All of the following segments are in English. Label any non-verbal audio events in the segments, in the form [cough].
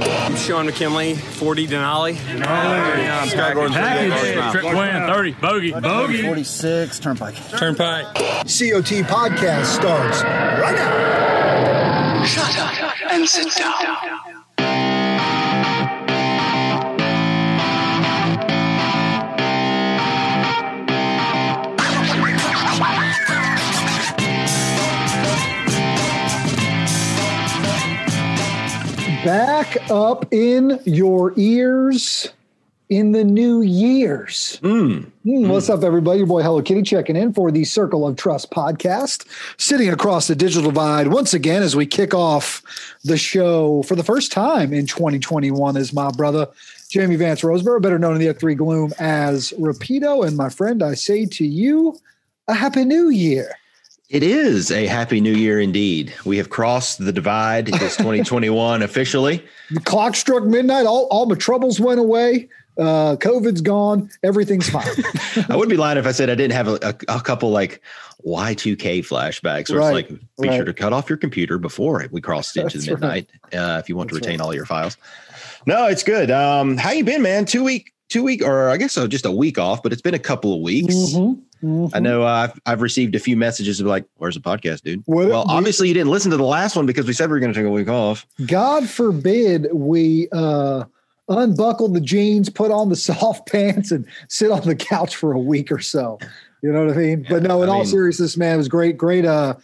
I'm Sean McKinley, 40 Denali. Yeah, I'm Scott Gordon. Package. Trip win, 30. Bogey. Bogey. 46 Turnpike. Turnpike. COT podcast starts right now. Shut up and sit down. Back up in your ears in the new years. Mm, What's up, everybody? Your boy Hello Kitty checking in for the Circle of Trust podcast, sitting across the digital divide once again as we kick off the show for the first time in 2021 is my brother Jamie Vance Roseborough, better known in the F3 Gloom as Rapido. And my friend, I say to you, a happy new year. It is a happy new year indeed. We have crossed the divide. It's [laughs] 2021 officially. The clock struck midnight. All, all my troubles went away. Uh, COVID's gone. Everything's fine. [laughs] I would be lying if I said I didn't have a, a, a couple like Y2K flashbacks where Right, it's like, be right. sure to cut off your computer before we crossed into the right. midnight uh, if you want That's to retain right. all your files. No, it's good. Um, how you been, man? Two week, two week, or I guess uh, just a week off, but it's been a couple of weeks. Mhm, mhm. I know uh, I've, I've received a few messages of like, "Where's the podcast, dude?" What- well, we- obviously you didn't listen to the last one because we said we were going to take a week off. God forbid we uh, unbuckle the jeans, put on the [laughs] soft pants, and sit on the couch for a week or so. You know what I mean? But no, in I all mean- seriousness, man, it was great, great, uh,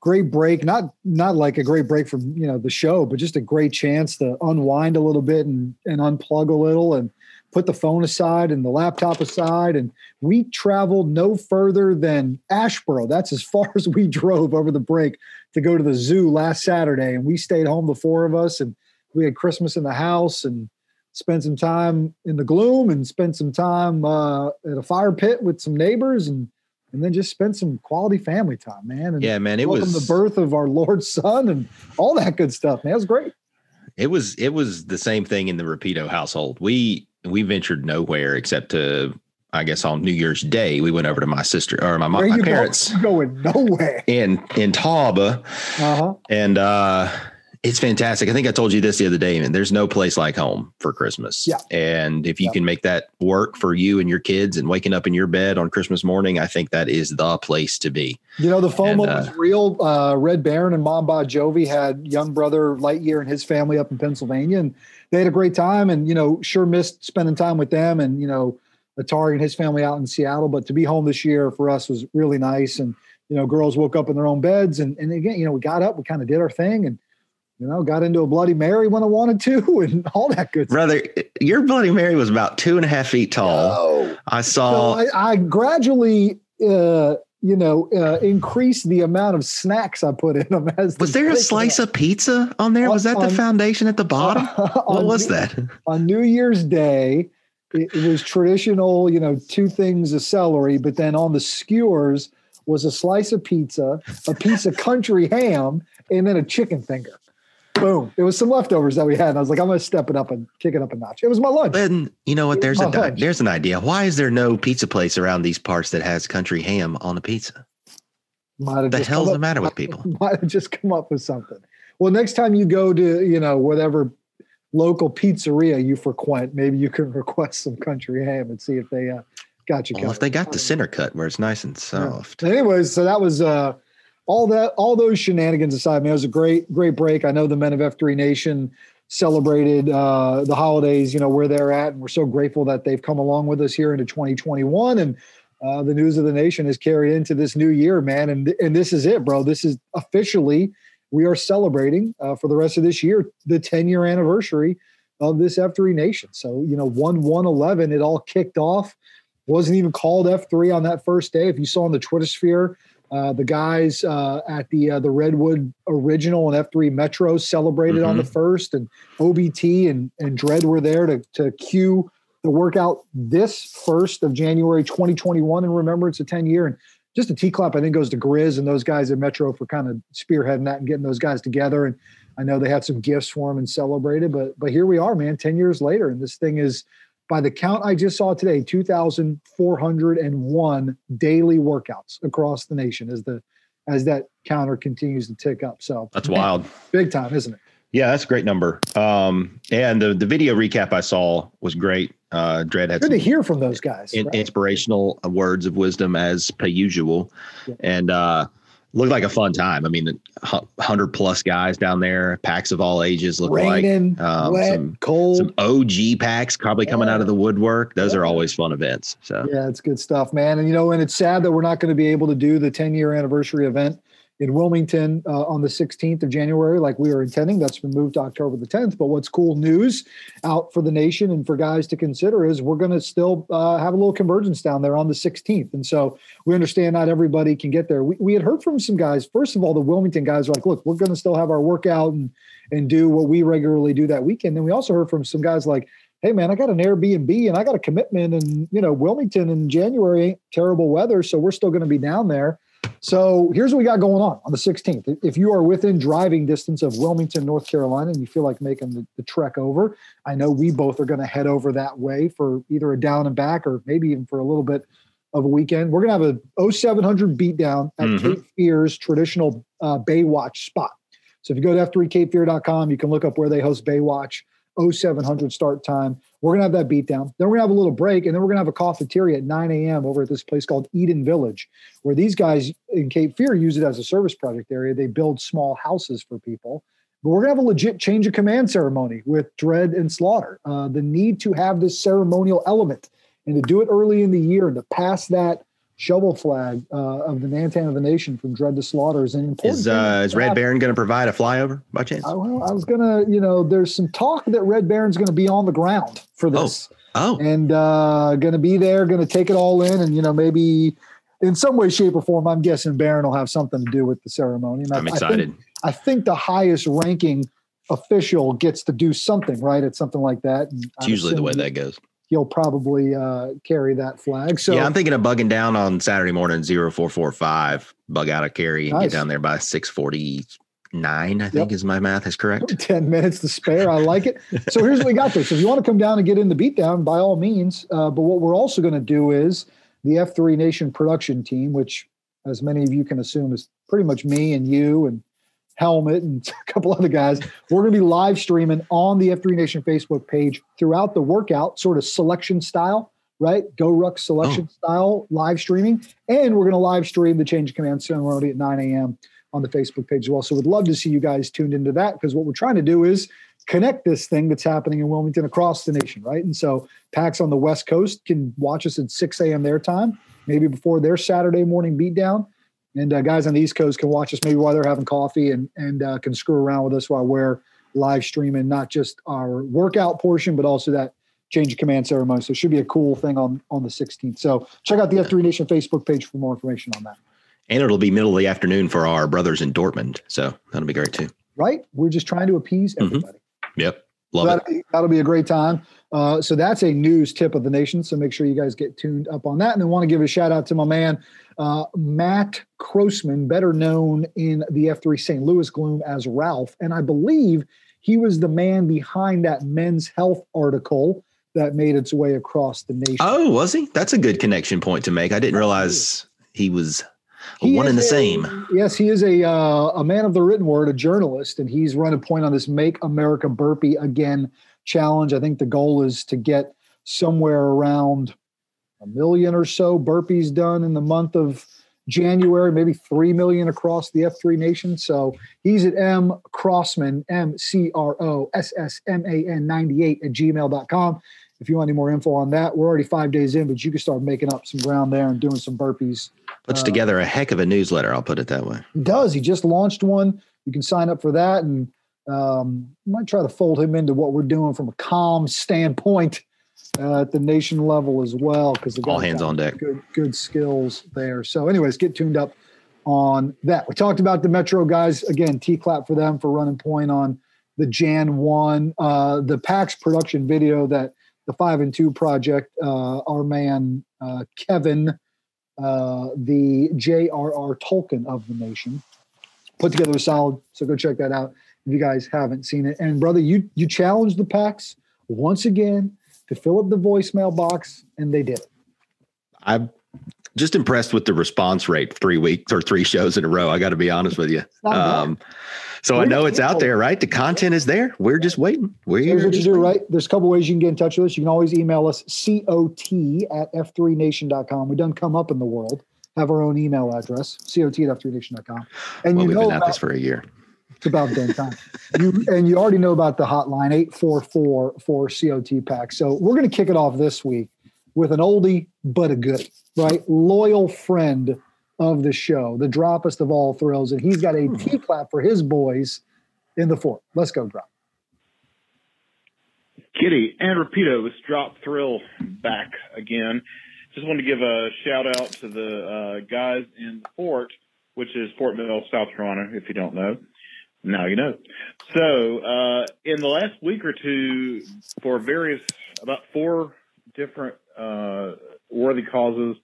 great break. Not not like a great break from you know the show, but just a great chance to unwind a little bit and and unplug a little and put the phone aside and the laptop aside. And we traveled no further than Asheboro. That's as far [laughs] as we drove over the break to go to the zoo last Saturday. And we stayed home, the four of us, and we had Christmas in the house and spent some time in the gloom and spent some time uh, at a fire pit with some neighbors and and then just spent some quality family time, man. And Yeah, man, it was the birth of our Lord's Son and all that good stuff, man. It was great. It was it was the same thing in the Rapido household. We we ventured nowhere except to I guess on New Year's Day we went over to my sister or my, Where my parents going? Nowhere. in in Tauba Uh huh. and uh it's fantastic. I think I told you this the other day, man. There's no place like home for Christmas. Yeah. And if you Yeah. can make that work for you and your kids and waking up in your bed on Christmas morning, I think that is the place to be. You know, the FOMO And, uh, was real. Uh, Red Baron and Mom Bon Jovi had young brother Lightyear and his family up in Pennsylvania, and they had a great time. And, you know, sure missed spending time with them and, you know, Atari and his family out in Seattle. But to be home this year for us was really nice. And, you know, girls woke up in their own beds. And, and again, you know, we got up, we kind of did our thing and, you know, got into a Bloody Mary when I wanted to [laughs] and all that good stuff. Brother, your Bloody Mary was about two and a half feet tall. Oh. I So saw I, I gradually, uh, you know, uh, increased the amount of snacks I put in them. As Was the there a slice of pizza on there? Was that the On- foundation at the bottom? [laughs] What was New- that? on New Year's Day? It, it was traditional, you know, two things of celery, but then on the skewers was a slice of pizza, a piece of country ham, and then a chicken finger. Boom! There was some leftovers that we had, and I was like, I'm going to step it up and kick it up a notch. It was my lunch. And you know what? There's a lunch. there's an idea. Why is there no pizza place around these parts that has country ham on a pizza? Might The hell's the matter with [laughs] people? Might have just come up with something. Well, next time you go to, you know, whatever local pizzeria you frequent, maybe you can [laughs] request some country ham and see if they uh, got you Well, if they got the center cut where it's nice and soft. Anyways, so that was uh, all that all those shenanigans aside, man, it was a great great break. I know the men of F3 Nation celebrated uh, the holidays, you know, where they're at, and we're so grateful that they've come along with us here into 2021 and. Uh, the news of the nation is carried into this new year, man, and and this is it, bro. This is officially we are celebrating uh, for the rest of this year the 10 year anniversary of this F3 Nation. So you know, one one eleven, it all kicked off. Wasn't even called F3 on that first day. If you saw on the Twitter sphere, uh, the guys uh, at the uh, the Redwood Original and F3 Metro celebrated on the first, and OBT and and Dredd were there to to cue the workout this first of January 2021 in remembrance of 10 year. And just a T clap, I think goes to Grizz and those guys at Metro for kind of spearheading that and getting those guys together. And I know they had some gifts for him and celebrated, but but here we are, man, 10 years later. And this thing is by the count I just saw today, 2,401 daily workouts across the nation as the as that counter continues to tick up. So That's wild. big time, isn't it? Yeah, that's a great number. Um, and the the video recap I saw was great. Uh, Dredd had Good to hear from those guys. in, right? inspirational words of wisdom as per usual, Yeah. and uh, looked like a fun time. I mean, hu- hundred plus guys down there, packs of all ages look like um, wet, some cold. some OG packs probably coming out of the woodwork. Those are always fun events. So Yeah, it's good stuff, man. And you know, and it's sad that we're not going to be able to do the 10 year anniversary event in Wilmington uh, on the 16th of January, like we were intending. That's been moved to October the 10th. But what's cool news out for the nation and for guys to consider is we're going to still uh, have a little convergence down there on the 16th. And so we understand not everybody can get there. We, we had heard from some guys. First of all, the Wilmington guys are like, look, we're going to still have our workout and and do what we regularly do that weekend. And we also heard from some guys like, hey man, I got an Airbnb and I got a commitment, and you know, Wilmington in January ain't terrible weather, so we're still going to be down there. So here's what we got going on on the 16th. If you are within driving distance of Wilmington, North Carolina, and you feel like making the, the trek over, I know we both are going to head over that way for either a down and back or maybe even for a little bit of a weekend. We're going to have a 0700 beatdown at Mhm. Cape Fear's traditional uh, Baywatch spot. So if you go to f3capefear.com, you can look up where they host Baywatch. 0700 start time. We're gonna have that beatdown. Then we're gonna have a little break, and then we're gonna have a Coffeteria at 9 a.m. over at this place called Eden Village, where these guys in Cape Fear use it as a service project area. They build small houses for people. But we're gonna have a legit change of command ceremony with Dredd and Slaughter. Uh, the need to have this ceremonial element and to do it early in the year and to pass that shovel flag uh, of the Nantan of the Nation from Dredd to Slaughter is an important. is uh, is Red. Baron going to provide a flyover by chance? I, well, I was gonna, you know, there's some talk that Red Baron's gonna be on the ground for this, Oh, and uh, gonna be there, gonna take it all in, and you know, maybe in some way, shape, or form, I'm guessing Baron will have something to do with the ceremony. And I- I'm I think- excited. I think, the highest ranking official gets to do something, right? It's something like that. And It's I'm usually the way that goes. He'll probably uh, Cary that flag. So yeah, I'm thinking of bugging down on Saturday morning 0445, bug out of carry and Nice. get down there by 649, I think is my math is correct. [laughs] 10 minutes to spare. I like it. So here's what we got there. So if you want to come down and get in the beatdown, by all means. Uh, but what we're also going to do is the F3 Nation production team, which, as many of you can assume, is pretty much me and you and Helmet and [laughs] a couple other guys. We're going to be live streaming on the F3 Nation Facebook page throughout the workout, sort of selection style, right? GORUCK selection oh. style live streaming. And we're going to live stream the change of command ceremony at 9 a.m. on the Facebook page as well. So we'd love to see you guys tuned into that because what we're trying to do is connect this thing that's happening in Wilmington across the nation, right? And so PAX on the West Coast can watch us at 6 a.m. their time, maybe before their Saturday morning beatdown. And uh, guys on the East Coast can watch us maybe while they're having coffee and and uh, can screw around with us while we're live streaming not just our workout portion, but also that change of command ceremony. So it should be a cool thing on on the 16th. So check out the F3 Nation Facebook page for more information on that. And it'll be middle of the afternoon for our brothers in Dortmund. So that'll be great too. Right? We're just trying to appease Mhm. everybody. Yep. Love it. that'll, be, that'll be a great time. Uh, so that's a news tip of the nation. So make sure you guys get tuned up on that. And then want to give a shout out to my man, uh, Matt Crossman, better known in the F3 St. Louis gloom as Ralph. And I believe he was the man behind that men's health article that made its way across the nation. Oh, was he? That's a good connection point to make. I didn't realize he was He one and the a- same. Yes, he is a uh, a man of the written word, a journalist, and he's run a point on this "Make America Burpee Again" challenge. I think the goal is to get somewhere around a million or so burpees done in the month of January, maybe three million across the F3 nation. So he's at M Crossman, M C R O S S M A N 98 at gmail.com. If you want any more info on that, we're already five days in, but you can start making up some ground there and doing some burpees Puts Uh, together a heck of a newsletter. I'll put it that way. he does. He just launched one. You can sign up for that, and um, might try to fold him into what we're doing from a calm standpoint uh, at the nation level as well. Because All hands on deck. Good, good skills there. So, anyways, get tuned up on that. We talked about the Metro guys again. T clap for them for running point on the Jan one, uh, the PAX production video that the five and two project. Uh, our man uh, Kevin uh, the J.R.R. Tolkien of the nation. Put together a solid, so go check that out if you guys haven't seen it. And brother, you you challenged the PAX once again to fill up the voicemail box, and they did it. I'm just impressed with the response rate three weeks or three shows in a row. I got to be honest with you. Um, so I know it's out there, right? The content is there. We're just waiting. We're Here's what you do, right? There's a couple ways you can get in touch with us. You can always email us cot at f3nation.com. We don't come up in the world, have our own email address, cot at f3nation.com. And well, you we've know been at about, this for a year. It's about damn time. you and you already know about the hotline 844 for COT pack. So we're going to kick it off this week with an oldie but a good, right? Loyal friend of the show, the droppest of all thrills, and he's got a T clap for his boys in the fort. Let's go, drop. Kitty and Rapido was drop thrill back again. Just wanted to give a shout out to the uh, guys in the fort, which is Fort Mill, South Carolina. If you don't know, now you know. So uh, in the last week or two, for various about four different uh, worthy causes,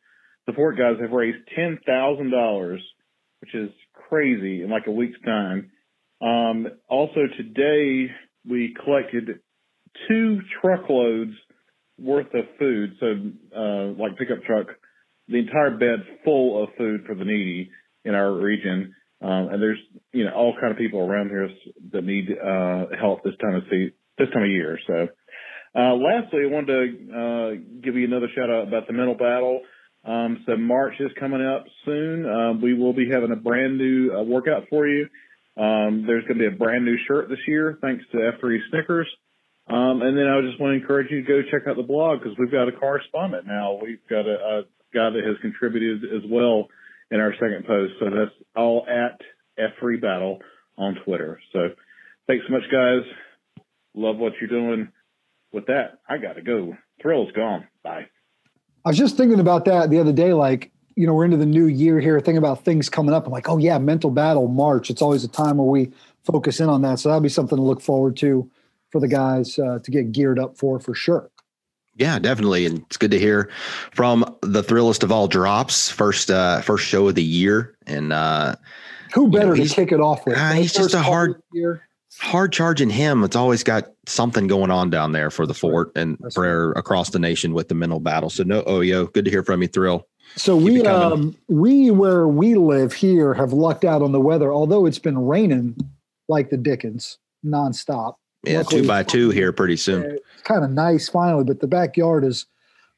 the fort guys have raised ten thousand dollars, which is crazy in like a week's time. Um, also today we collected two truckloads worth of food. So, uh, like pickup truck, the entire bed full of food for the needy in our region. Um, and there's, you know, all kind of people around here that need, uh, help this time of this time of year. So, uh, lastly, I wanted to, uh, give you another shout out about the mental battle. Um, so March is coming up soon. Um, we will be having a brand new uh, workout for you. Um, there's going to be a brand new shirt this year, thanks to F3 Snickers. Um, and then I just want to encourage you to go check out the blog because we've got a correspondent now. We've got a, a guy that has contributed as well in our second post. So that's all at F3 Battle on Twitter. So thanks so much, guys. Love what you're doing. With that, I got to go. Thrill's gone. Bye. I was just thinking about that the other day. Like, you know, we're into the new year here, thinking about things coming up. I'm like, oh, yeah, mental battle, March. It's always a time where we focus in on that. So that'll be something to look forward to for the guys uh, to get geared up for, for sure. Yeah, definitely, and it's good to hear from the thrillist of all drops. First, uh, first show of the year, and uh, who better know, to kick it off with? Uh, he's just a hard, hard charging him. It's always got something going on down there for the fort and That's for across the nation with the mental battle. So no, oh yo, good to hear from you, Thrill. So Keep we um we where we live here have lucked out on the weather, although it's been raining like the Dickens nonstop. Yeah, Luckily, two by two here pretty soon. It's kind of nice finally, but the backyard is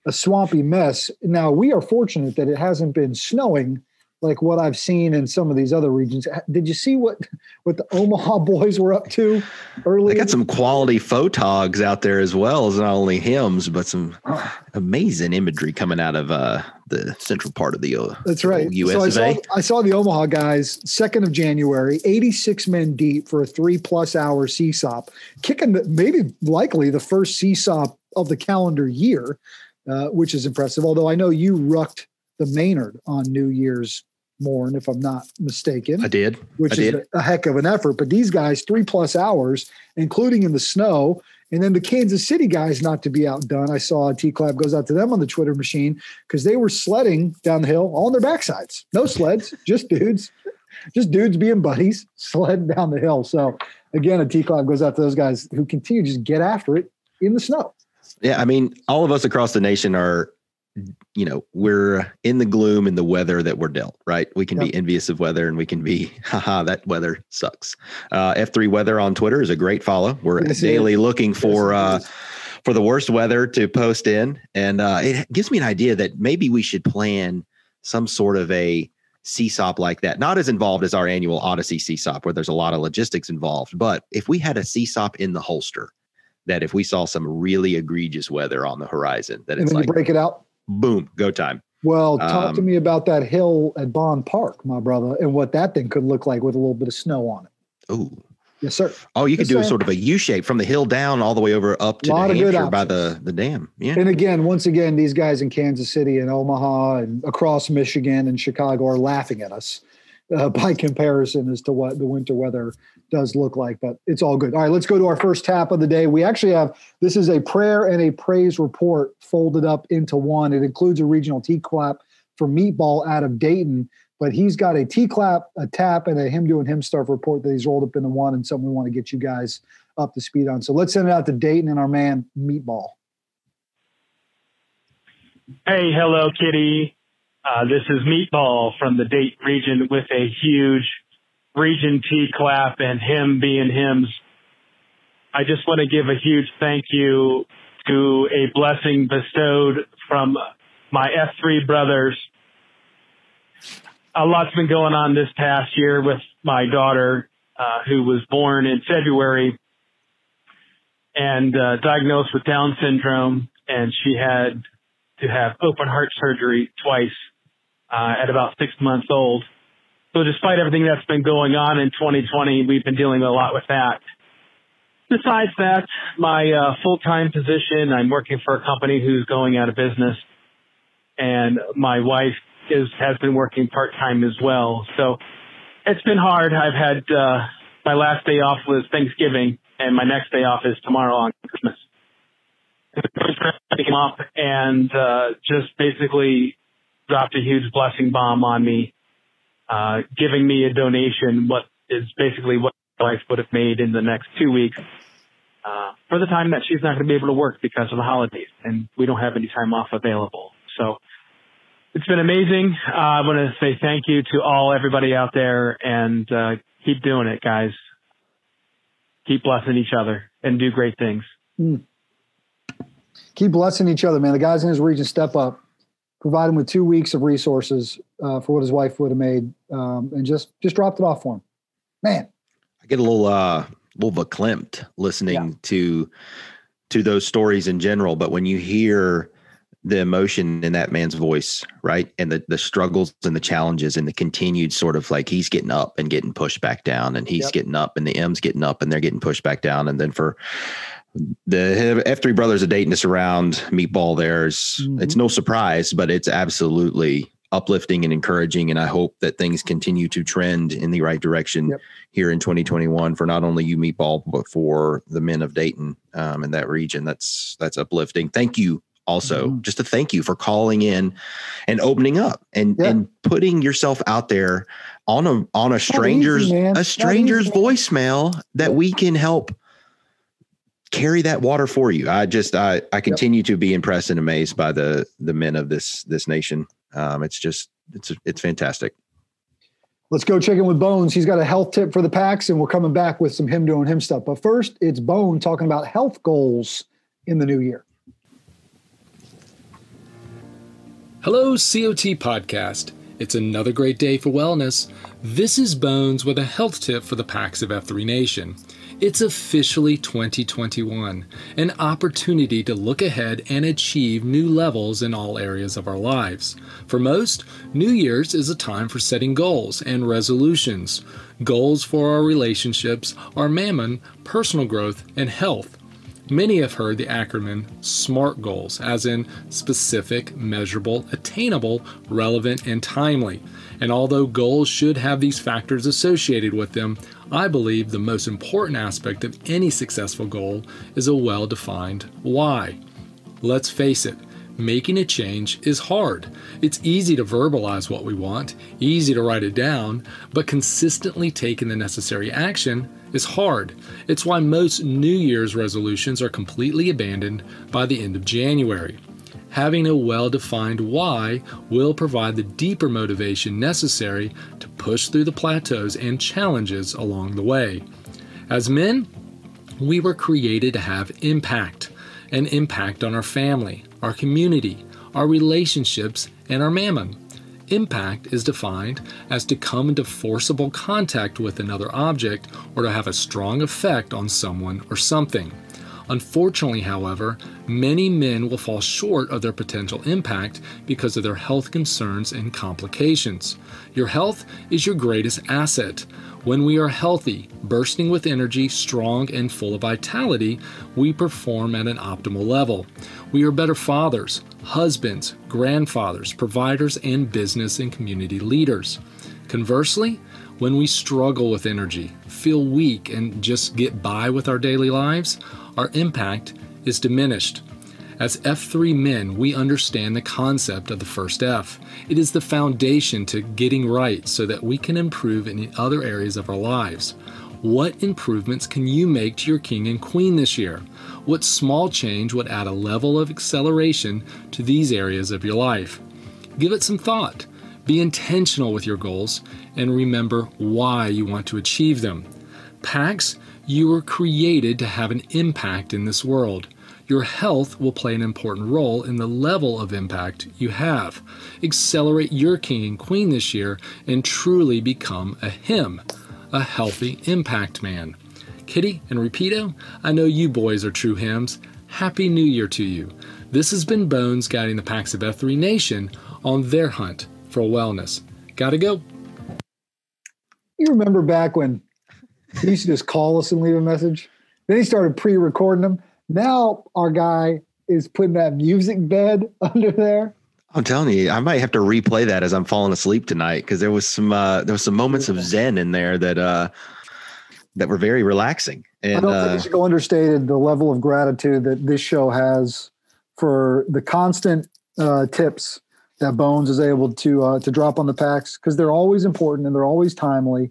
a swampy mess. Now we are fortunate that it hasn't been snowing like what I've seen in some of these other regions. Did you see what what the Omaha [laughs] boys were up to early? They got some quality photogs out there as well as not only hymns, but some [sighs] amazing imagery coming out of uh, the central part of the uh, That's right. US so I saw. I saw the Omaha guys, second of January, 86 men deep for a three plus hour CSOP, kicking the, maybe likely the first CSOP of the calendar year, uh, which is impressive. Although I know you rucked the Maynard on New Year's morn, if I'm not mistaken I did. which I is did. a, heck of an effort. But these guys, three plus hours, including in the snow. And then the Kansas City guys, not to be outdone. I saw T Clap goes out to them on the Twitter machine because they were sledding down the hill on their backsides. No sleds, [laughs] just dudes, just dudes being buddies, [laughs] sledding down the hill. So again, a T Clap goes out to those guys who continue to just get after it in the snow. Yeah, I mean, all of us across the nation are, you know, we're in the gloom and the weather that we're dealt, right? We can be envious of weather and we can be, [laughs] haha, that weather sucks. Uh, F3 Weather on Twitter is a great follow. We're Yes, daily looking for uh, for the worst weather to post in, and uh, it gives me an idea that maybe we should plan some sort of a CSOP like that. Not as involved as our annual Odyssey CSOP, where there's a lot of logistics involved, but if we had a CSOP in the holster, that if we saw some really egregious weather on the horizon, that and it's then like you break it out. Boom, go time. Well, talk to Um, me about that hill at Bond Park, my brother, and what that thing could look like with a little bit of snow on it. Oh, Yes, sir. oh, you could do a sort of a U shape from the hill down all the way over up to New Hampshire by the the dam. Yeah, And again, once again, these guys in Kansas City and Omaha and across Michigan and Chicago are laughing at us uh, [laughs] by comparison as to what the winter weather does look like. But it's all good. All right, let's go to our first tap of the day. We actually have this is a prayer and a praise report folded up into one. It includes a regional T clap for Meatball out of Dayton. But he's got a T clap, a tap, and a him doing him stuff report that he's rolled up into one, and something we want to get you guys up to speed on. So let's send it out to Dayton and our man Meatball. Hey, hello, Kitty. Uh, this is Meatball from the Date region with a huge region T clap and him being hymns. I just want to give a huge thank you to a blessing bestowed from my F3 brothers. A lot's been going on this past year with my daughter, uh, who was born in February and uh, diagnosed with Down syndrome, and she had to have open heart surgery twice uh, at about six months old. So despite everything that's been going on in 2020, we've been dealing a lot with that. Besides that, my uh, full-time position, I'm working for a company who's going out of business, and my wife is has been working part-time as well. So it's been hard. I've had uh, my last day off was Thanksgiving, and my next day off is tomorrow on Christmas. Came up and uh, just basically dropped a huge blessing bomb on me, uh, giving me a donation, what is basically what my wife would have made in the next two weeks uh, for the time that she's not going to be able to work because of the holidays, and we don't have any time off available. So it's been amazing. Uh, I want to say thank you to all everybody out there, and uh, keep doing it, guys. Keep blessing each other and do great things. Mm. Keep blessing each other, man. The guys in his region step up, provide him with two weeks of resources uh, for what his wife would have made, um, and just just dropped it off for him. Man, I get a little uh little verklempt listening yeah. to to those stories in general, but when you hear the emotion in that man's voice, right? And the the struggles and the challenges and the continued sort of like he's getting up and getting pushed back down and he's yep. getting up and the M's getting up and they're getting pushed back down. And then for the F3 brothers of Dayton to around meatball there's mm-hmm. it's no surprise, but it's absolutely uplifting and encouraging. And I hope that things continue to trend in the right direction yep. here in 2021 for not only you meatball, but for the men of Dayton um, in that region. That's, that's uplifting. Thank you also mm-hmm. just to thank you for calling in and opening up and, yeah. and putting yourself out there on a, on a stranger's, easy, a stranger's voicemail that we can help carry that water for you. I just, I, I continue yep. to be impressed and amazed by the, the men of this, this nation. Um, it's just it's it's fantastic. Let's go check in with Bones. He's got a health tip for the packs, and we're coming back with some him doing him stuff. But first, it's Bone talking about health goals in the new year. Hello, COT Podcast. It's another great day for wellness. This is Bones with a health tip for the packs of F3 Nation. It's officially 2021, an opportunity to look ahead and achieve new levels in all areas of our lives. For most, New Year's is a time for setting goals and resolutions. Goals for our relationships, our mammon, personal growth, and health. Many have heard the acronym SMART goals, as in specific, measurable, attainable, relevant, and timely. And although goals should have these factors associated with them, I believe the most important aspect of any successful goal is a well defined why. Let's face it, making a change is hard. It's easy to verbalize what we want, easy to write it down, but consistently taking the necessary action is hard. It's why most New Year's resolutions are completely abandoned by the end of January. Having a well defined why will provide the deeper motivation necessary to push through the plateaus and challenges along the way. As men, we were created to have impact an impact on our family, our community, our relationships, and our mammon. Impact is defined as to come into forcible contact with another object or to have a strong effect on someone or something. Unfortunately, however, many men will fall short of their potential impact because of their health concerns and complications. Your health is your greatest asset. When we are healthy, bursting with energy, strong, and full of vitality, we perform at an optimal level. We are better fathers, husbands, grandfathers, providers, and business and community leaders. Conversely, when we struggle with energy, feel weak, and just get by with our daily lives, our impact is diminished. As F3 men, we understand the concept of the first F. It is the foundation to getting right so that we can improve in other areas of our lives. What improvements can you make to your king and queen this year? What small change would add a level of acceleration to these areas of your life? Give it some thought. Be intentional with your goals and remember why you want to achieve them. PAX, you were created to have an impact in this world. Your health will play an important role in the level of impact you have. Accelerate your king and queen this year and truly become a him, a healthy impact man. Kitty and Rapido, I know you boys are true hymns. Happy New Year to you. This has been Bones guiding the PAX of F3 Nation on their hunt for wellness. Gotta go. You remember back when he used to just call us and leave a message? Then he started pre recording them. Now our guy is putting that music bed [laughs] under there. I'm telling you, I might have to replay that as I'm falling asleep tonight because there was some uh, there was some moments of zen in there that uh, that were very relaxing. And I don't uh, think it should go understated the level of gratitude that this show has for the constant uh, tips that Bones is able to uh, to drop on the packs because they're always important and they're always timely.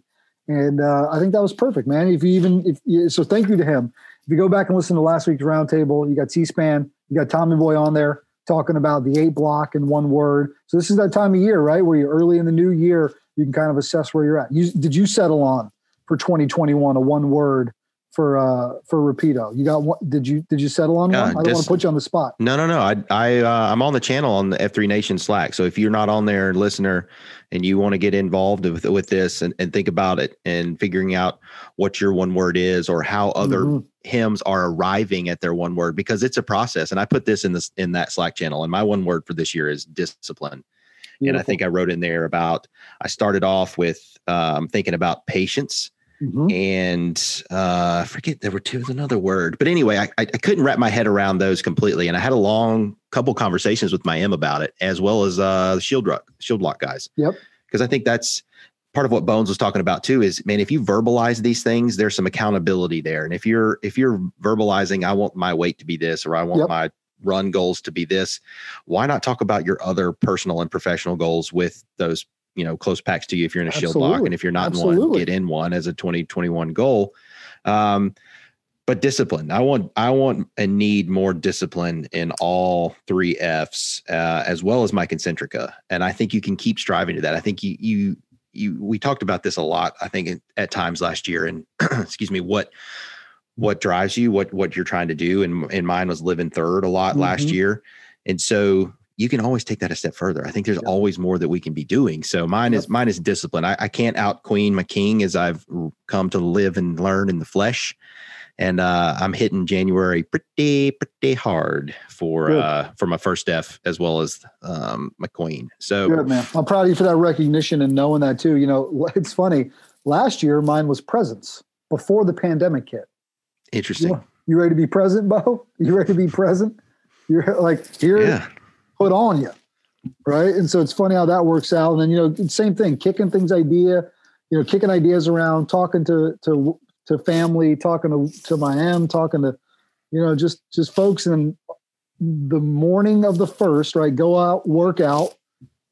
And uh, I think that was perfect, man. If you even if you, so, thank you to him. If you go back and listen to last week's roundtable, you got C-SPAN, you got Tommy Boy on there talking about the eight block in one word. So this is that time of year, right, where you're early in the new year, you can kind of assess where you're at. You, did you settle on for 2021 a one word for uh for Rapido? You got what? Did you did you settle on Yeah, one? I don't dis- want to put you on the spot. No, no, no. I, I, uh, I'm on the channel on the F3 Nation Slack. So if you're not on there, listener, and you want to get involved with, with this and, and think about it and figuring out what your one word is or how other Mhm. hymns are arriving at their one word, because it's a process. And I put this in this in that Slack channel. And my one word for this year is discipline. And I think I wrote in there about I started off with um, thinking about patience Mhm. and uh, I forget there were two was another word, but anyway, I, I couldn't wrap my head around those completely, and I had a long couple conversations with my M about it, as well as uh, the Shield Rock Shield Block guys. Yep. because I think that's part of what Bones was talking about too. Is man, if you verbalize these things, there's some accountability there, and if you're if you're verbalizing, I want my weight to be this, or I want Yep. my run goals to be this, why not talk about your other personal and professional goals with those you know close packs to you if you're in a shield block and if you're not in one get in one as a 2021 goal. Um but discipline i want i want and need more discipline in all three f's uh, as well as my concentrica. And i think you can keep striving to that. I think you you you we talked about this a lot i think at, times last year and [clears throat] excuse me what what drives you what what you're trying to do. And and mine was living third a lot last Mhm. year. And so you can always take that a step further i think there's Yep. always more that we can be doing so mine is mine is discipline I, I can't out queen my king as i've come to live and learn in the flesh and uh, I'm hitting January pretty pretty hard for Good. uh, for my first F as well as um, my queen. So Good man. I'm proud of you for that recognition and knowing that too. You know, [laughs] it's funny. Last year, mine was presence before the pandemic hit. interesting. You, you ready to be present, Bo? You ready to be present? You're like here, Yeah, put on you, right? And so it's funny how that works out. And then you know, same thing, kicking things idea, you know, kicking ideas around, talking to to to family, talking to to my M, talking to, you know, just just folks. And the morning of the first, right? Go out, work out,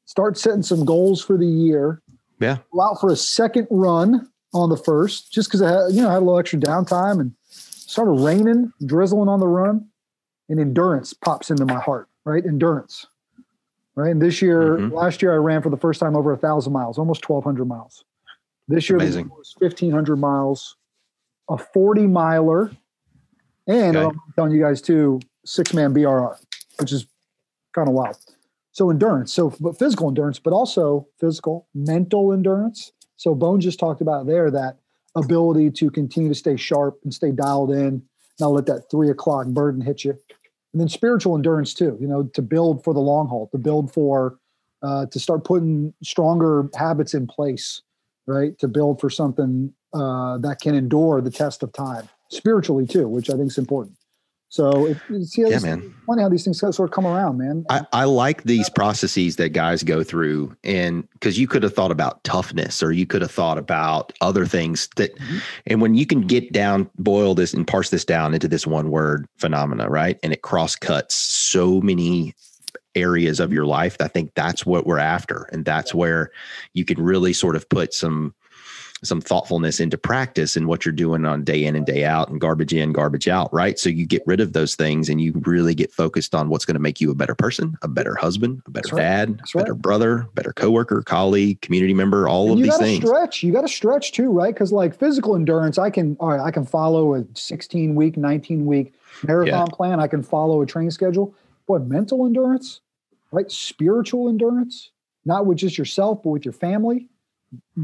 start setting some goals for the year. Yeah. Go out for a second run on the first, just because I had, you know, I had a little extra downtime and started raining, drizzling on the run, and endurance pops into my heart, right? Endurance. Right. And this year, Mhm. last year I ran for the first time over a thousand miles, almost twelve hundred miles. This year Amazing. was fifteen hundred miles, a forty miler, and Okay. I'm telling you guys too, six man BRR, which is kind of wild. So endurance, so but physical endurance, but also physical, mental endurance. So Bone just talked about there that ability to continue to stay sharp and stay dialed in, not let that three o'clock burden hit you. And then spiritual endurance too, you know, to build for the long haul, to build for, uh, to start putting stronger habits in place, right? To build for something uh, that can endure the test of time spiritually too, which I think is important. So it, see, how Yeah, these- man. funny how these things sort of come around, man. I, I like these processes that guys go through and because you could have thought about toughness or you could have thought about other things that mm-hmm. and when you can get down boil this and parse this down into this one word phenomena right and it cross cuts so many areas of your life i think that's what we're after and that's where you can really sort of put some some thoughtfulness into practice and what you're doing on day in and day out and garbage in garbage out right so you get rid of those things and you really get focused on what's going to make you a better person a better husband a better That's dad a better right. brother better coworker colleague community member all And of you these gotta things stretch. You got to stretch too, right? Because like physical endurance, I can all right, I can follow a 16 week, 19 week marathon plan. I can follow a training schedule. Boy, mental endurance, right? Spiritual endurance, not with just yourself, but with your family.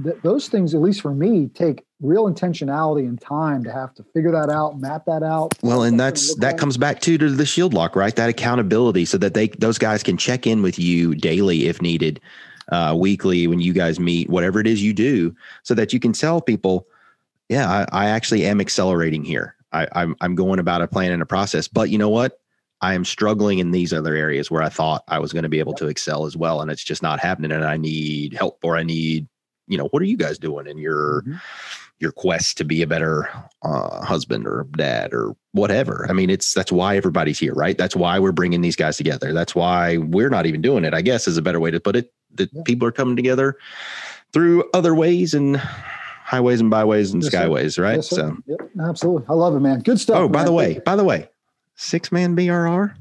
Th- those things, at least for me, take real intentionality and time to have to figure that out, map that out. Well, and that's that comes back to to the shield lock, right? That accountability, so that they those guys can check in with you daily if needed, uh, weekly when you guys meet, whatever it is you do, so that you can tell people, yeah, I, I actually am accelerating here. I, I'm I'm going about a plan and a process, but you know what? I am struggling in these other areas where I thought I was going to be able to excel as well, and it's just not happening. And I need help, or I need, you know, what are you guys doing in your Mhm. your quest to be a better uh, husband or dad or whatever. I mean, it's that's why everybody's here, right? That's why we're bringing these guys together. That's why we're not even doing it. I guess is a better way to put it. That Yeah. people are coming together through other ways and highways and byways and Yes, sir. skyways, right? Yes, so, Yep, absolutely. I love it, man. Good stuff. oh, by man. the way, by the way, six man BRR,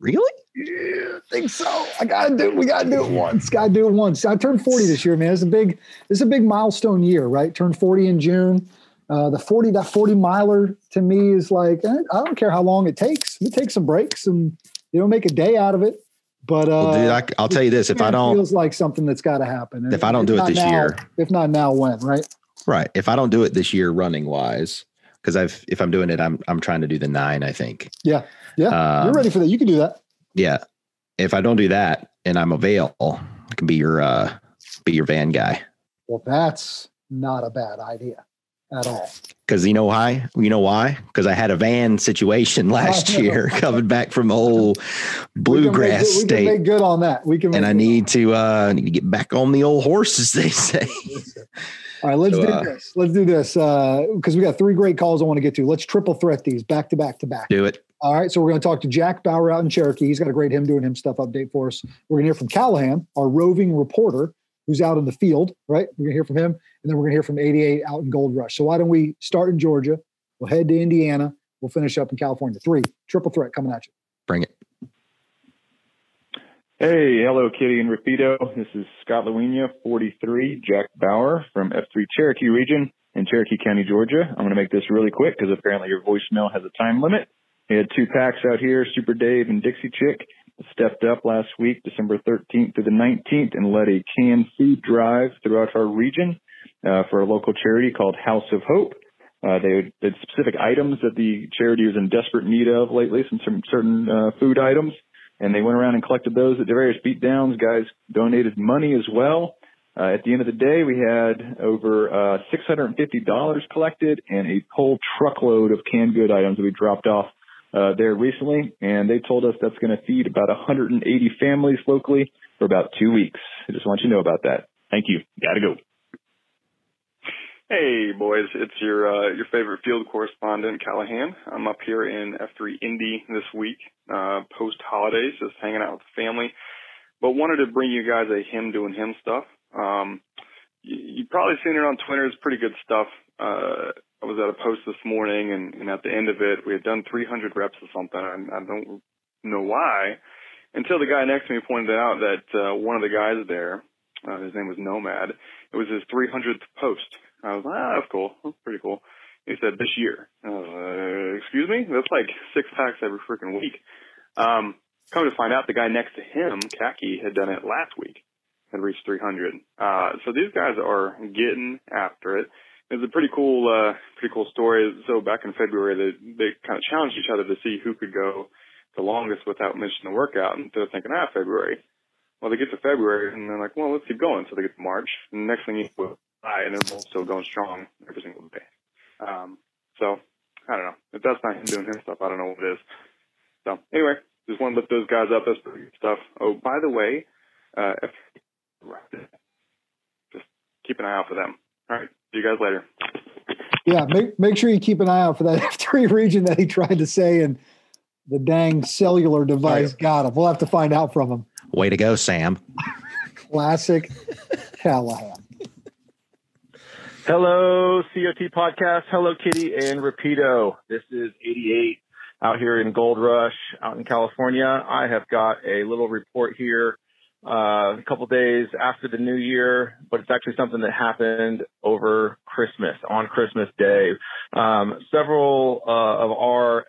really? Yeah, I think so. I gotta do. We gotta do it once. Gotta do it once. I turned forty this year, man. It's a big. It's a big milestone year, right? Turned forty in June. Uh, the forty, that forty miler to me is like eh, I don't care how long it takes. We take some breaks and you know make a day out of it. But uh, Well, dude, I, I'll tell you this: if I don't, feels like something that's got to happen. And If I don't do it this now- year- if not now, when? Right? right? If I don't do it this year, running wise, because I've if I'm doing it, I'm I'm trying to do the nine. I think. Yeah, yeah. Um, You're ready for that. You can do that. Yeah if i don't do that and i'm available i can be your uh be your van guy Well, that's not a bad idea at all. because you know why you know why because i had a van situation [laughs] last year [laughs] coming back from old bluegrass we good- we can state make good on that. We can. and i need to uh need to get back on the old horses. [laughs] they say All right, let's So, do uh, this. Let's do this Uh, because we got three great calls I want to get to. Let's triple threat these back to back to back. do it All right, so we're going to talk to Jack Bauer out in Cherokee. He's got a great him doing him stuff update for us. We're going to hear from Callahan, our roving reporter, who's out in the field. Right, we're going to hear from him, and then we're going to hear from 88 out in Gold Rush. So why don't we start in Georgia? We'll head to Indiana. We'll finish up in California. Three triple threat coming at you. bring it Hey, hello, Kitty and Rapido. This is Scott Luenia, 43, Jack Bauer from F3 Cherokee region in Cherokee County, Georgia. I'm going to make this really quick because apparently your voicemail has a time limit. We had two packs out here, Super Dave and Dixie Chick, stepped up last week, December 13th through the 19th, and led a canned food drive throughout our region uh, for a local charity called House of Hope. Uh, they had specific items that the charity was in desperate need of lately, some, certain uh, food items and they went around and collected those at the various beatdowns. Guys donated money as well. Uh, at the end of the day, we had over uh, $650 collected and a whole truckload of canned good items that we dropped off uh, there recently. And they told us that's going to feed about 180 families locally for about two weeks. I just want you to know about that. Thank you. Gotta go. Hey boys, it's your uh, your favorite field correspondent Callahan. I'm up here in F3 Indy this week, uh, post holidays, just hanging out with the family. But wanted to bring you guys a him doing him stuff. Um, you, you've probably seen it on Twitter. It's pretty good stuff. Uh, I was at a post this morning, and, and at the end of it, we had done 300 reps or something. And I don't know why until the guy next to me pointed out that uh, one of the guys there, uh, his name was Nomad. It was his 300th post. I was like, ah, that's cool. That's pretty cool. He said, this year. I was like, excuse me? That's like six packs every freaking week. Um, come to find out, the guy next to him, Khaki, had done it last week and reached 300. Uh, so these guys are getting after it. It's a pretty cool, uh, pretty cool story. So back in February, they, they kind of challenged each other to see who could go the longest without missing the workout. And they're thinking, ah, February. Well, they get to February and they're like, well, let's keep going. So they get to March. And next thing you know, and then we're still going strong every single day. Um, so I don't know. It's that's not him doing his stuff, I don't know what it is. So anyway, just want to lift those guys up. That's pretty good stuff. Oh, by the way, uh, if, just keep an eye out for them. All right, see you guys later. Yeah, make make sure you keep an eye out for that [laughs] F3 region that he tried to say, and the dang cellular device got him. We'll have to find out from him. Way to go, Sam. [laughs] [laughs] Classic Callahan. Hello, COT podcast. Hello, Kitty and Rapido. This is 88 out here in Gold Rush out in California. I have got a little report here uh, a couple days after the new year, but it's actually something that happened over Christmas, on Christmas Day. Um, several uh, of our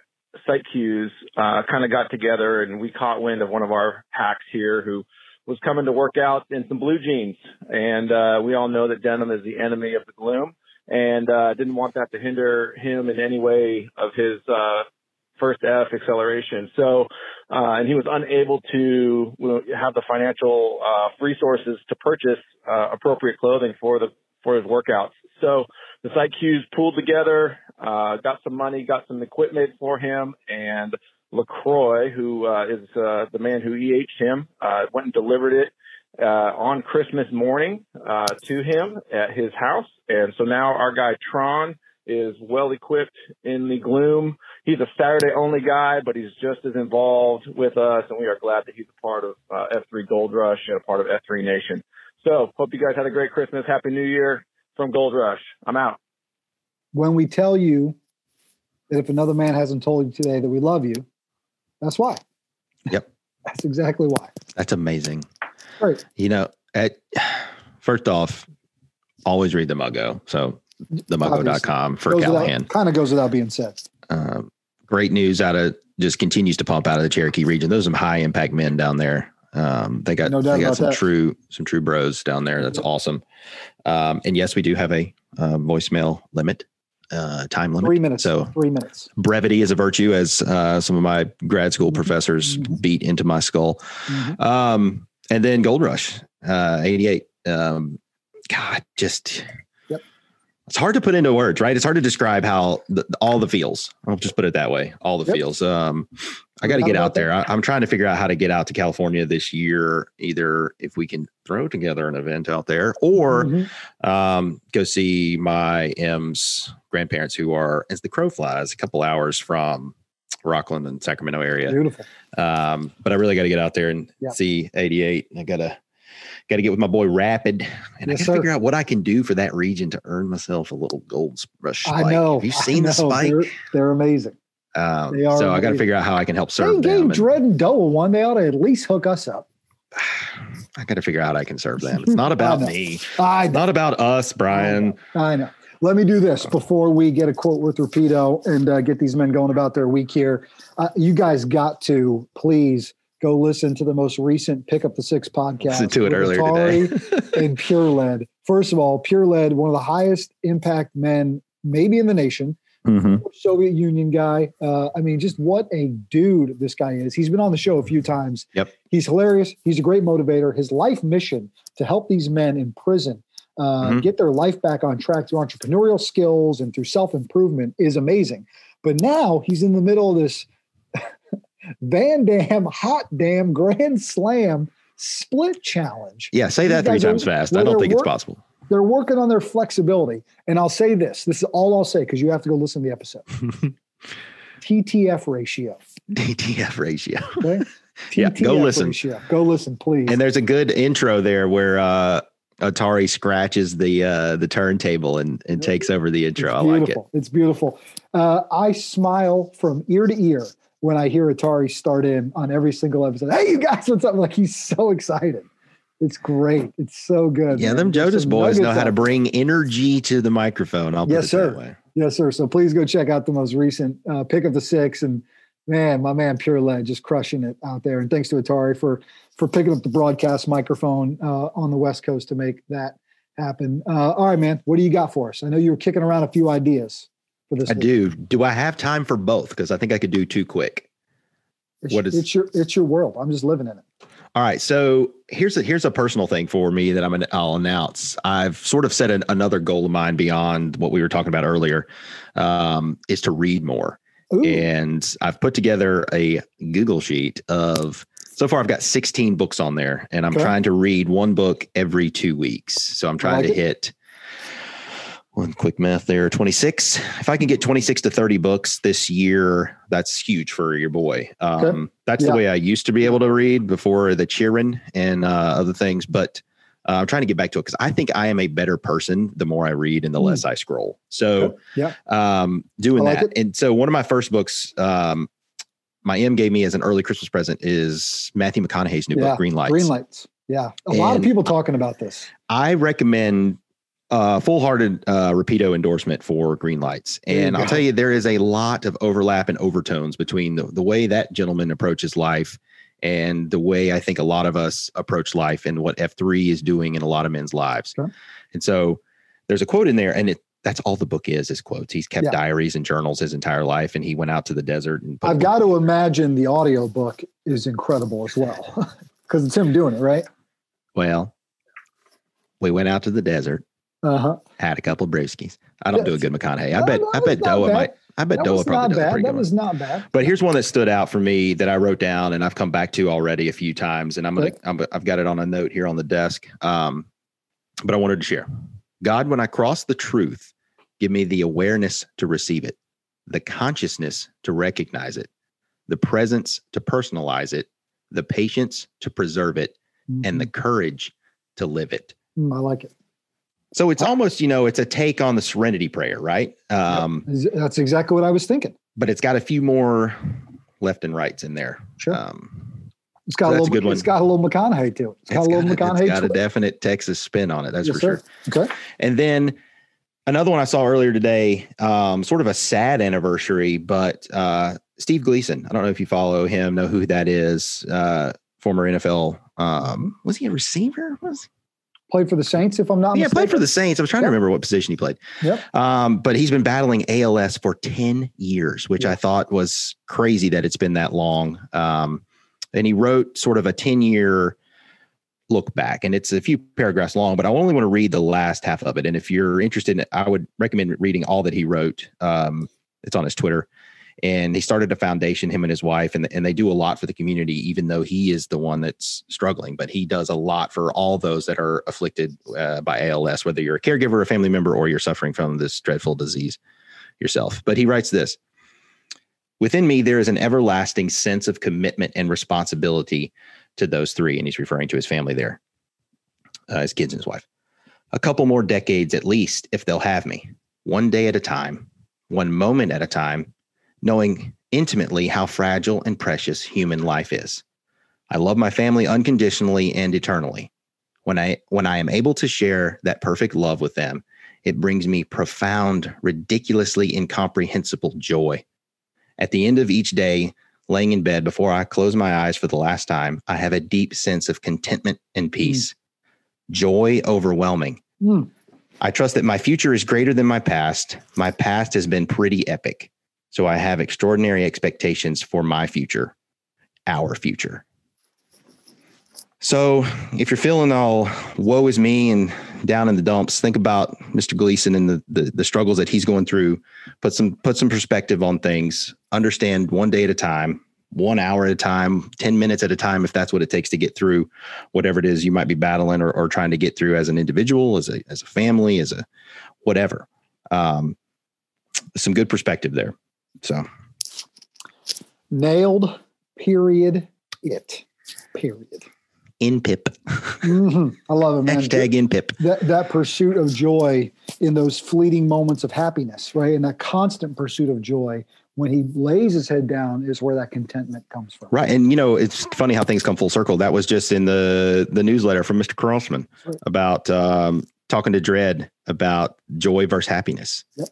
site Qs uh, kind of got together and we caught wind of one of our hacks here who was coming to work out in some blue jeans. And uh, we all know that denim is the enemy of the gloom and uh, didn't want that to hinder him in any way of his uh, first F acceleration. So, uh, and he was unable to have the financial uh, resources to purchase uh, appropriate clothing for the for his workouts. So the Qs pulled together, uh, got some money, got some equipment for him, and LaCroix, who uh, is uh, the man who EH'd him, uh, went and delivered it uh, on Christmas morning uh, to him at his house. And so now our guy Tron is well equipped in the gloom. He's a Saturday only guy, but he's just as involved with us, and we are glad that he's a part of uh, F3 Gold Rush and a part of F3 Nation. So hope you guys had a great Christmas. Happy New Year from Gold Rush. I'm out. When we tell you that if another man hasn't told you today that we love you, that's why. Yep. [laughs] That's exactly why. That's amazing. Right. You know, at [sighs] first off, always read the Muggo. So themuggo.com for Callahan. Kind of goes without being said. Um, great news out of just continues to pump out of the Cherokee region. Those are some high impact men down there. Um, they got No they got some that. true some true bros down there. That's awesome. Um, and yes, we do have a uh, voicemail limit, uh, time limit. Three minutes. So Three minutes. brevity is a virtue, as uh, some of my grad school professors beat into my skull. Um, and then Gold Rush, uh, 88. Um, God, just. It's hard to put into words, right? It's hard to describe how the, all the feels. I'll just put it that way. All the Yep. feels. Um, I got to get out there. I, I'm trying to figure out how to get out to California this year. Either if we can throw together an event out there, or Mhm. um, go see my M's grandparents who are, as the crow flies, a couple hours from Rocklin and Sacramento area. Beautiful. Um, but I really got to get out there and Yeah. see 88. I gotta got to get with my boy Rapid, and I Yes, got to figure out what I can do for that region to earn myself a little gold rush spike. I know. Have you I seen the know. spike? They're, they're amazing. Um, they are so I got to figure out how I can help serve gave them. and Dread and Doa one. They ought to at least hook us up. [sighs] I got to figure out how I can serve them. It's not [laughs] about I me. I not about us, Brian. I know. Let me do this before we get a quote with Rapido and uh, get these men going about their week here. Uh, you guys got to please go listen to the most recent Pick Up the Six podcast. Listened to it earlier Atari [laughs] and Pure Lead. First of all, Pure Lead, one of the highest impact men, maybe in the nation. Mhm. Soviet Union guy. Uh, I mean, just what a dude this guy is. He's been on the show a few times. Yep. He's hilarious. He's a great motivator. His life mission to help these men in prison uh, Mhm. get their life back on track through entrepreneurial skills and through self improvement is amazing. But now he's in the middle of this Van Damme hot damn Grand Slam split challenge. Yeah, say that three guys are- times fast. I don't think it's possible. They're working on their flexibility. And I'll say this this is all I'll say because you have to go listen to the episode. [laughs] TTF ratio. TTF ratio. Okay. [laughs] Yeah, go listen. ratio. Go listen, please. And there's a good intro there where uh, Atari scratches the uh, the turntable and, and takes over the intro. I like it. It's beautiful. Uh, I smile from ear to ear when I hear Atari start in on every single episode. Hey, you guys, what's up? Like he's so excited. It's great. It's so good. Yeah, man. them Jodas boys know how to bring energy to the microphone. I'll Yes, sir. Yes, sir. So please go check out the most recent uh, Pick Up the Six. And man, my man Pure Lead just crushing it out there. And thanks to Atari for for picking up the broadcast microphone uh, on the West Coast to make that happen. Uh, all right, man. What do you got for us? I know you were kicking around a few ideas for this. I week. do. Do I have time for both? Because I think I could do two quick. It's, What is- it's your it's your world. I'm just living in it. All right. So here's a here's a personal thing for me that I'm gonna I'll announce. I've sort of set an, another goal of mine beyond what we were talking about earlier, um, is to read more. Ooh. and I've put together a Google sheet of. So far, I've got 16 books on there, and I'm Okay. trying to read one book every two weeks. So I'm trying like to it. hit one quick math there 26. If I can get 26 to 30 books this year, that's huge for your boy. Um, Okay. That's Yeah. the way I used to be able to read before the cheering and uh, other things. But uh, I'm trying to get back to it because I think I am a better person the more I read and the less I scroll. So, Yeah. um, doing like that. And so, one of my first books, um, my M gave me as an early Christmas present is Matthew McConaughey's new Yeah. book, Green Lights. Green lights. Yeah. A lot of people talking about this. I recommend uh, full-hearted uh, Rapido endorsement for Green Lights, and I'll tell you there is a lot of overlap and overtones between the, the way that gentleman approaches life and the way I think a lot of us approach life and what F three is doing in a lot of men's lives. Sure. And so there's a quote in there, and it that's all the book is is quotes. He's kept Yeah. diaries and journals his entire life, and he went out to the desert and I've got to imagine the audio book is incredible as well [laughs] because it's him doing it, right? well. We went out to the desert, Uh huh. had a couple of brewskis. I don't do a good McConaughey. I No, bet no, I bet Doa bad. might. I bet That Doa probably not does bad. pretty That good one. was not bad. But here's one that stood out for me that I wrote down and I've come back to already a few times, and I'm gonna I'm, I've got it on a note here on the desk. Um, but I wanted to share. God, when I cross the truth, give me the awareness to receive it, the consciousness to recognize it, the presence to personalize it, the patience to preserve it, and the courage to live it. Mm, I like it. So it's almost, you know, it's a take on the serenity prayer, right? Um, That's exactly what I was thinking. but it's got a few more left and rights in there. Sure. Um, It's got So a little. a good one. It's got a little McConaughey to it. It's got a little got, McConaughey it's got a it. definite Texas spin on it. That's Yes, for sir. sure. Okay. And then another one I saw earlier today, um, sort of a sad anniversary, but uh, Steve Gleason. I don't know if you follow him, know who that is. Uh, former NFL. Um, was he a receiver? Was Played for the Saints, if I'm not yeah, mistaken. played for the Saints. I was trying to remember what position he played. Yep. Um, but he's been battling ALS for 10 years, which I thought was crazy that it's been that long. Um, and he wrote sort of a 10 year look back, and it's a few paragraphs long, but I only want to read the last half of it. And if you're interested in it, I would recommend reading all that he wrote. Um, it's on his Twitter. And he started a foundation, him and his wife, and, and they do a lot for the community, even though he is the one that's struggling. But he does a lot for all those that are afflicted uh, by ALS, whether you're a caregiver, a family member, or you're suffering from this dreadful disease yourself. But he writes this Within me, there is an everlasting sense of commitment and responsibility to those three. And he's referring to his family there, uh, his kids and his wife. A couple more decades at least, if they'll have me, one day at a time, one moment at a time, knowing intimately how fragile and precious human life is. I love my family unconditionally and eternally. When I when I am able to share that perfect love with them, it brings me profound, ridiculously incomprehensible joy. At the end of each day, laying in bed before I close my eyes for the last time, I have a deep sense of contentment and peace. Joy overwhelming. Mm. I trust that my future is greater than my past. My past has been pretty epic. So I have extraordinary expectations for my future, our future. So if you're feeling all woe is me and down in the dumps, think about Mr. Gleason and the, the the struggles that he's going through. Put some put some perspective on things. Understand one day at a time, one hour at a time, 10 minutes at a time, if that's what it takes to get through whatever it is you might be battling or, or trying to get through as an individual, as a as a family, as a whatever. Um, some good perspective there. So Nailed. Period. It. Period. in pip. Mhm. I love it, man. Hashtag in pip. that that pursuit of joy in those fleeting moments of happiness, right? And that constant pursuit of joy when he lays his head down is where that contentment comes from. Right. And you know, it's funny how things come full circle. That was just in the the newsletter from Mr. Carlsman about um, talking to Dredd about joy versus happiness. Yep.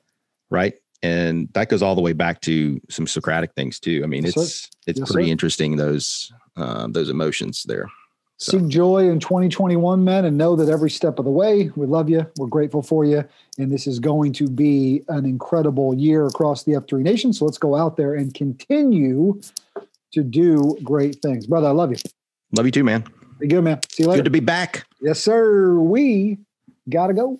Right. And that goes all the way back to some Socratic things too. I mean, Yes, sir. it's it's Yes, pretty sir. interesting those um, those emotions there. Seek joy in 2021, men, and know that every step of the way, we love you. We're grateful for you. And this is going to be an incredible year across the F3 Nation. So let's go out there and continue to do great things. Brother, I love you. Love you too, man. Be good, man. See you later. Good to be back. Yes, sir. We got to go.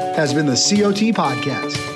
has been the COT Podcast.